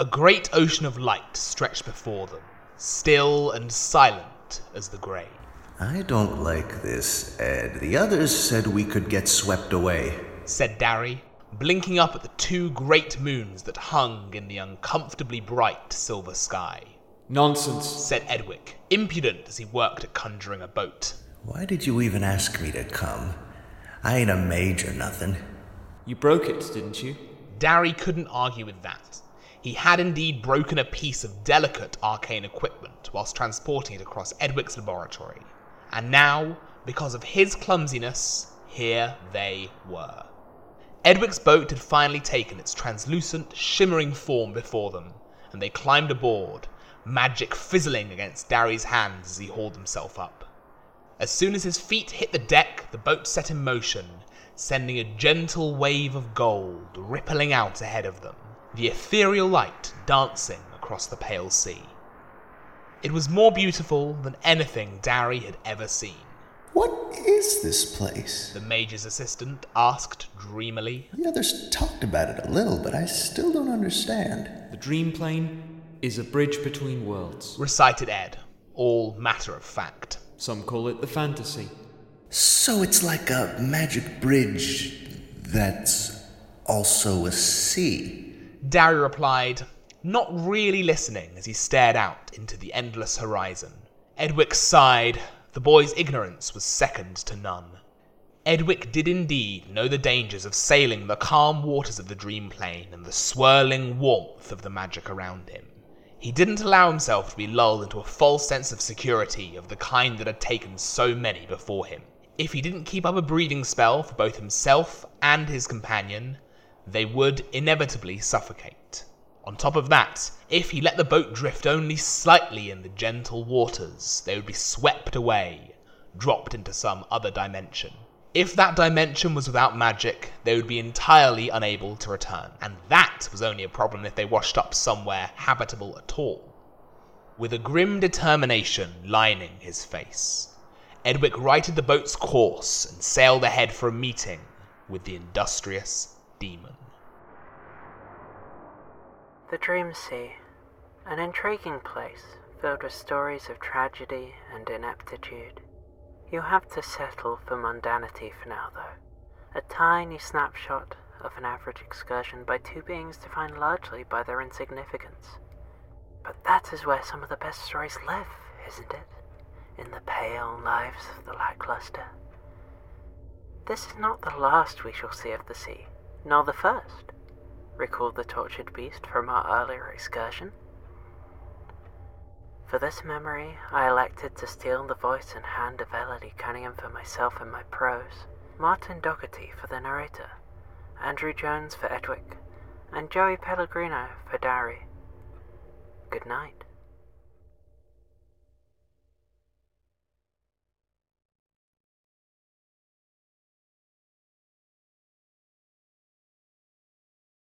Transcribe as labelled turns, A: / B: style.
A: A great ocean of light stretched before them, still and silent as the grave.
B: I don't like this, Ed. The others said we could get swept away.
A: Said Darry, blinking up at the two great moons that hung in the uncomfortably bright silver sky.
C: Nonsense.
A: Said Edwick, impudent as he worked at conjuring a boat.
B: Why did you even ask me to come? I ain't a mage or nothing.
C: You broke it, didn't you?
A: Darry couldn't argue with that. He had indeed broken a piece of delicate arcane equipment whilst transporting it across Edwick's laboratory. And now, because of his clumsiness, here they were. Edwick's boat had finally taken its translucent, shimmering form before them, and they climbed aboard, magic fizzling against Darry's hands as he hauled himself up. As soon as his feet hit the deck, the boat set in motion, sending a gentle wave of gold rippling out ahead of them, the ethereal light dancing across the pale sea. It was more beautiful than anything Darry had ever seen.
B: What is this place?
A: The major's assistant asked dreamily.
B: The others talked about it a little, but I still don't understand.
C: The dream plane is a bridge between worlds.
A: Recited Ed, all matter of fact.
C: Some call it the fantasy.
B: So it's like a magic bridge that's also a sea.
A: Darry replied, not really listening as he stared out into the endless horizon. Edwick sighed. The boy's ignorance was second to none. Edwick did indeed know the dangers of sailing the calm waters of the dream plane and the swirling warmth of the magic around him. He didn't allow himself to be lulled into a false sense of security of the kind that had taken so many before him. If he didn't keep up a breathing spell for both himself and his companion, they would inevitably suffocate. On top of that, if he let the boat drift only slightly in the gentle waters, they would be swept away, dropped into some other dimension. If that dimension was without magic, they would be entirely unable to return, and that was only a problem if they washed up somewhere habitable at all. With a grim determination lining his face, Edwick righted the boat's course and sailed ahead for a meeting with the industrious demon.
D: The Dream Sea, an intriguing place filled with stories of tragedy and ineptitude. You'll have to settle for mundanity for now, though. A tiny snapshot of an average excursion by two beings defined largely by their insignificance. But that is where some of the best stories live, isn't it? In the pale lives of the lackluster. This is not the last we shall see of the sea, nor the first. recalled the tortured beast from our earlier excursion? For this memory, I elected to steal the voice and hand of Elodie Cunningham for myself and my prose, Martin Doherty for the narrator, Andrew Jones for Edwick, and Joey Pellegrino for Darry. Good night.